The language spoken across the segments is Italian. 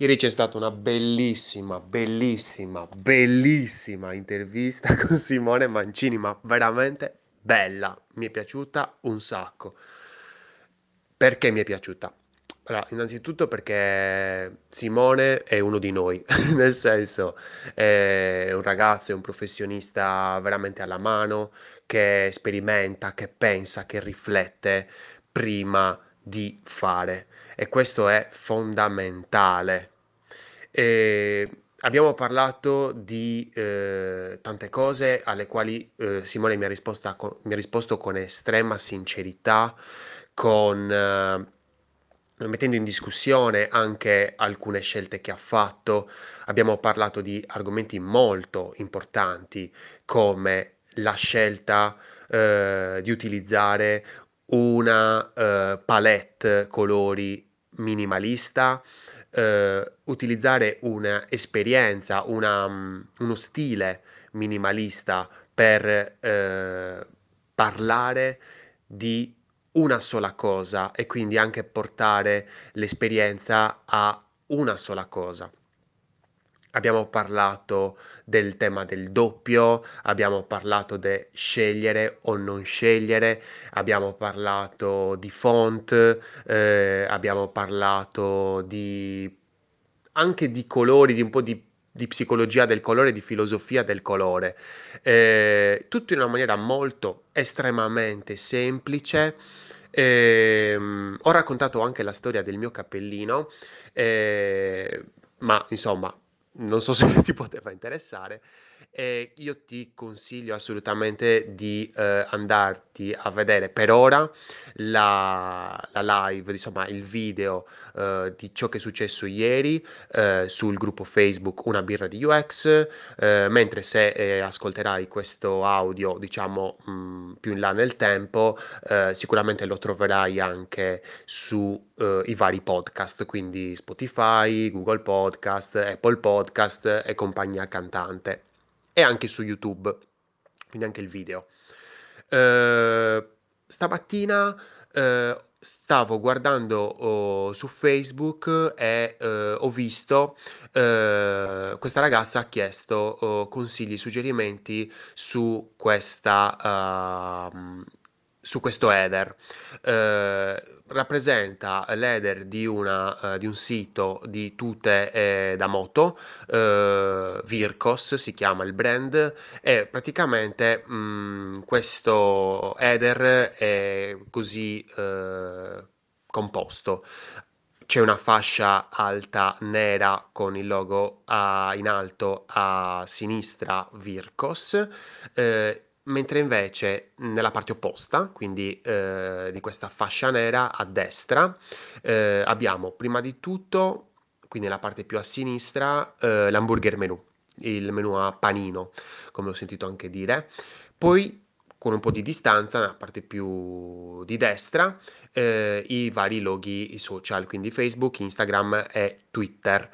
Ieri c'è stata una bellissima, bellissima, bellissima intervista con Simone Mancini, ma veramente bella, mi è piaciuta un sacco. Perché mi è piaciuta? Allora, innanzitutto perché Simone è uno di noi, nel senso è un ragazzo, è un professionista veramente alla mano, che sperimenta, che pensa, che riflette prima di fare e questo è fondamentale. E abbiamo parlato di eh, tante cose alle quali eh, Simone mi ha, con, mi ha, risposto con estrema sincerità, con, eh, mettendo in discussione anche alcune scelte che ha fatto. Abbiamo parlato di argomenti molto importanti come la scelta eh, di utilizzare una eh, palette colori minimalista, eh, utilizzare un'esperienza, um, uno stile minimalista per eh, parlare di una sola cosa e quindi anche portare l'esperienza a una sola cosa. Abbiamo parlato del tema del doppio, abbiamo parlato di scegliere o non scegliere, abbiamo parlato di font, eh, abbiamo parlato di anche di colori, di un po' di, di psicologia del colore, di filosofia del colore, eh, tutto in una maniera molto estremamente semplice. Eh, ho raccontato anche la storia del mio cappellino, eh, ma insomma non so se ti poteva interessare, e io ti consiglio assolutamente di eh, andarti a vedere per ora la, la live, insomma il video eh, di ciò che è successo ieri eh, sul gruppo Facebook Una birra di UX, eh, mentre se eh, ascolterai questo audio diciamo mh, mm, più in là nel tempo, sicuramente lo troverai anche sui vari podcast, quindi Spotify, Google Podcast, Apple Podcast e compagnia cantante e anche su YouTube, quindi anche il video. Eh, stamattina eh, stavo guardando oh, su Facebook e eh, ho visto eh, questa ragazza ha chiesto oh, consigli, suggerimenti su questa uh, su questo header. Eh, rappresenta l'header di, una, eh, di un sito di tute eh, da moto, eh, Virkos si chiama il brand, e praticamente mh, mm, questo header è così eh, composto. C'è una fascia alta nera con il logo a, in alto a sinistra Virkos, eh, mentre invece nella parte opposta, quindi eh, di questa fascia nera a destra, eh, abbiamo prima di tutto, quindi nella parte più a sinistra, eh, l'hamburger menu, il menu a panino, come ho sentito anche dire. Poi con un po' di distanza, nella parte più di destra, eh, i vari loghi social, quindi Facebook, Instagram e Twitter.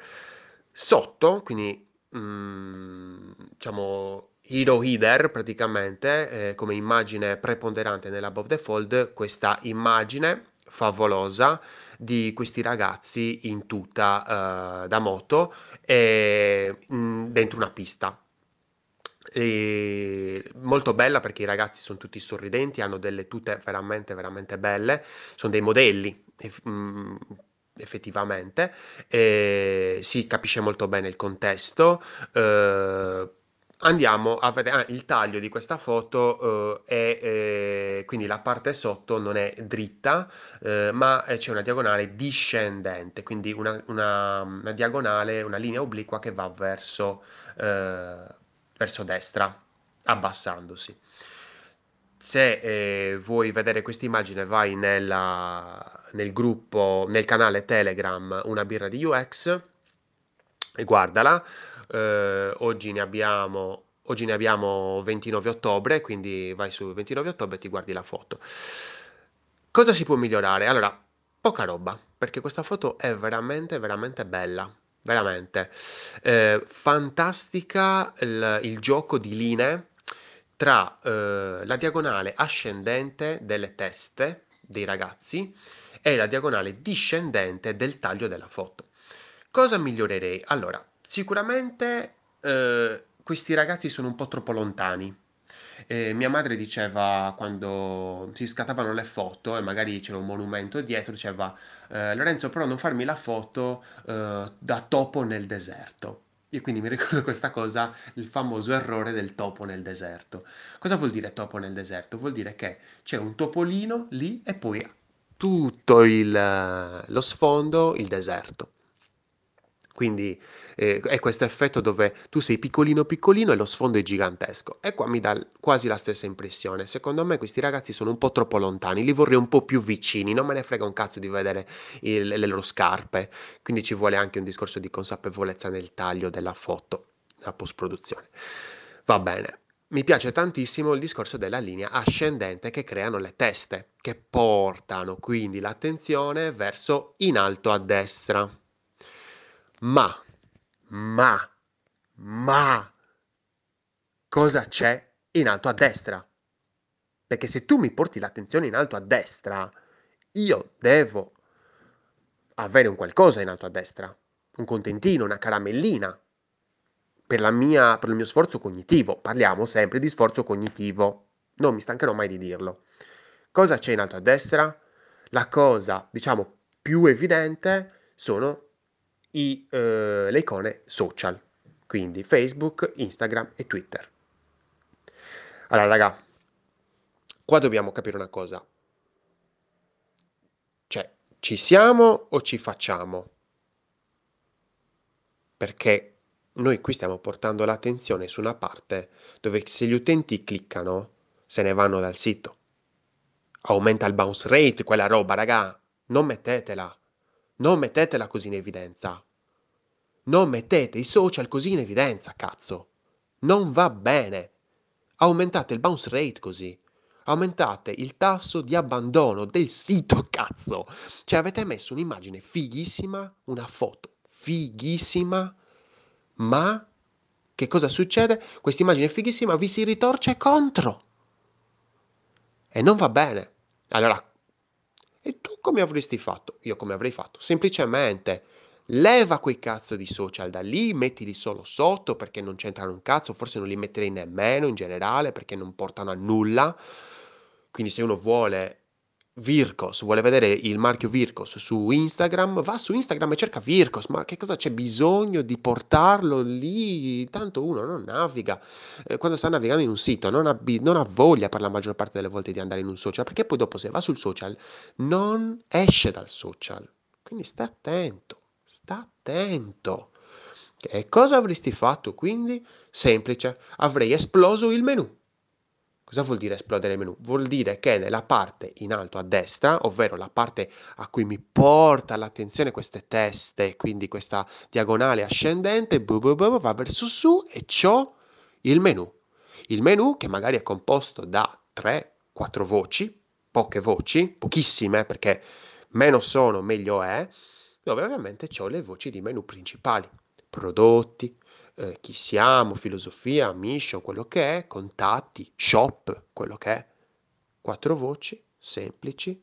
Sotto, quindi mh, mm, diciamo Hero Header praticamente eh, come immagine preponderante nell'above the fold questa immagine favolosa di questi ragazzi in tuta uh, da moto e, mh, mm, dentro una pista. E molto bella perché i ragazzi sono tutti sorridenti hanno delle tute veramente veramente belle sono dei modelli mm, effettivamente e si capisce molto bene il contesto eh, Andiamo a vedere ah, il taglio di questa foto, eh, è, eh, quindi la parte sotto non è dritta, eh, ma eh, c'è una diagonale discendente, quindi una, una, una diagonale, una linea obliqua che va verso, eh, verso destra, abbassandosi. Se eh, vuoi vedere questa immagine vai nella, nel gruppo, nel canale Telegram Una birra di UX e guardala eh, oggi ne abbiamo oggi ne abbiamo 29 ottobre, quindi vai su 29 ottobre e ti guardi la foto. Cosa si può migliorare? Allora, poca roba, perché questa foto è veramente, veramente bella. Veramente. Eh, fantastica il, il, gioco di linee tra eh, la diagonale ascendente delle teste dei ragazzi e la diagonale discendente del taglio della foto. Cosa migliorerei? Allora, sicuramente eh, questi ragazzi sono un po' troppo lontani. Eh, mia madre diceva quando si scattavano le foto e magari c'era un monumento dietro, diceva eh, Lorenzo però non farmi la foto eh, da topo nel deserto. Io quindi mi ricordo questa cosa, il famoso errore del topo nel deserto. Cosa vuol dire topo nel deserto? Vuol dire che c'è un topolino lì e poi tutto il, lo sfondo il deserto. Quindi eh, è questo effetto dove tu sei piccolino piccolino e lo sfondo è gigantesco. E qua mi dà quasi la stessa impressione. Secondo me questi ragazzi sono un po' troppo lontani, li vorrei un po' più vicini, non me ne frega un cazzo di vedere il, le loro scarpe. Quindi ci vuole anche un discorso di consapevolezza nel taglio della foto, nella post-produzione. Va bene. Mi piace tantissimo il discorso della linea ascendente che creano le teste, che portano quindi l'attenzione verso in alto a destra. Ma, ma, ma, cosa c'è in alto a destra? Perché se tu mi porti l'attenzione in alto a destra, io devo avere un qualcosa in alto a destra, un contentino, una caramellina, per, mia, per il mio sforzo cognitivo. Parliamo sempre di sforzo cognitivo, non mi stancherò mai di dirlo. Cosa c'è in alto a destra? La cosa, diciamo, più evidente sono i, eh, le icone social, quindi Facebook, Instagram e Twitter. Allora, raga, qua dobbiamo capire una cosa. Cioè, ci siamo o ci facciamo? Perché noi qui stiamo portando l'attenzione su una parte dove se gli utenti cliccano, se ne vanno dal sito. Aumenta il bounce rate, quella roba, raga. Non mettetela. Non mettetela così in evidenza. Non mettete i social così in evidenza, cazzo. Non va bene. Aumentate il bounce rate così. Aumentate il tasso di abbandono del sito, cazzo. Cioè avete messo un'immagine fighissima, una foto fighissima, ma che cosa succede? Questa immagine fighissima vi si ritorce contro. E non va bene. Allora, e tu come avresti fatto? Io come avrei fatto? Semplicemente leva quei cazzo di social da lì, mettili solo sotto perché non c'entrano un cazzo, forse non li metterei nemmeno in generale perché non portano a nulla. Quindi se uno vuole Vircos, vuole vedere il marchio Vircos su Instagram, va su Instagram e cerca Vircos, ma che cosa c'è bisogno di portarlo lì? Tanto uno non naviga, eh, quando sta navigando in un sito non ha, non ha, voglia per la maggior parte delle volte di andare in un social, perché poi dopo se va sul social non esce dal social, quindi sta attento, sta attento. E cosa avresti fatto quindi? Semplice, avrei esploso il menu Cosa vuol dire esplodere il menu? Vuol dire che nella parte in alto a destra, ovvero la parte a cui mi porta l'attenzione queste teste, quindi questa diagonale ascendente, bu bu bu, va verso su e ho il menu. Il menu che magari è composto da 3-4 voci, poche voci, pochissime perché meno sono meglio è, dove ovviamente ho le voci di menu principali, prodotti, eh, chi siamo, filosofia, mission, quello che è, contatti, shop, quello che è. Quattro voci semplici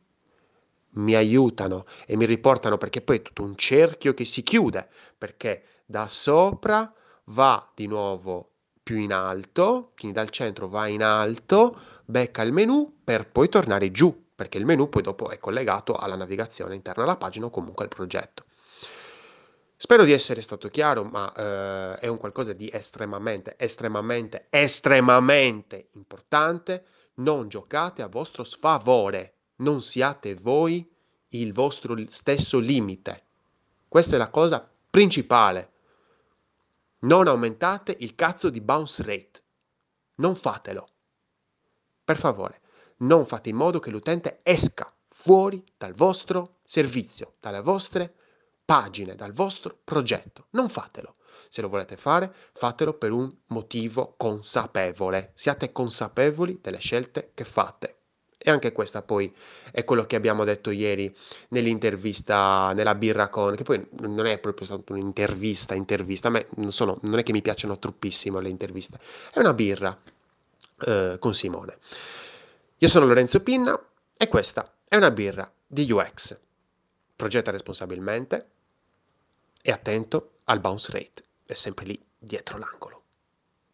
mi aiutano e mi riportano perché poi è tutto un cerchio che si chiude, perché da sopra va di nuovo più in alto, quindi dal centro va in alto, becca il menu per poi tornare giù, perché il menu poi dopo è collegato alla navigazione interna alla pagina o comunque al progetto. Spero di essere stato chiaro, ma eh, è un qualcosa di estremamente, estremamente, estremamente importante. Non giocate a vostro sfavore, non siate voi il vostro stesso limite. Questa è la cosa principale. Non aumentate il cazzo di bounce rate. Non fatelo. Per favore, non fate in modo che l'utente esca fuori dal vostro servizio, dalle vostre pagine dal vostro progetto. Non fatelo. Se lo volete fare, fatelo per un motivo consapevole. Siate consapevoli delle scelte che fate. E anche questa poi è quello che abbiamo detto ieri nell'intervista, nella birra con, che poi non è proprio stata un'intervista, intervista, a me non, sono, non è che mi piacciono troppissimo le interviste, è una birra eh, con Simone. Io sono Lorenzo Pinna e questa è una birra di UX. Progetta responsabilmente, e attento al bounce rate, è sempre lì dietro l'angolo.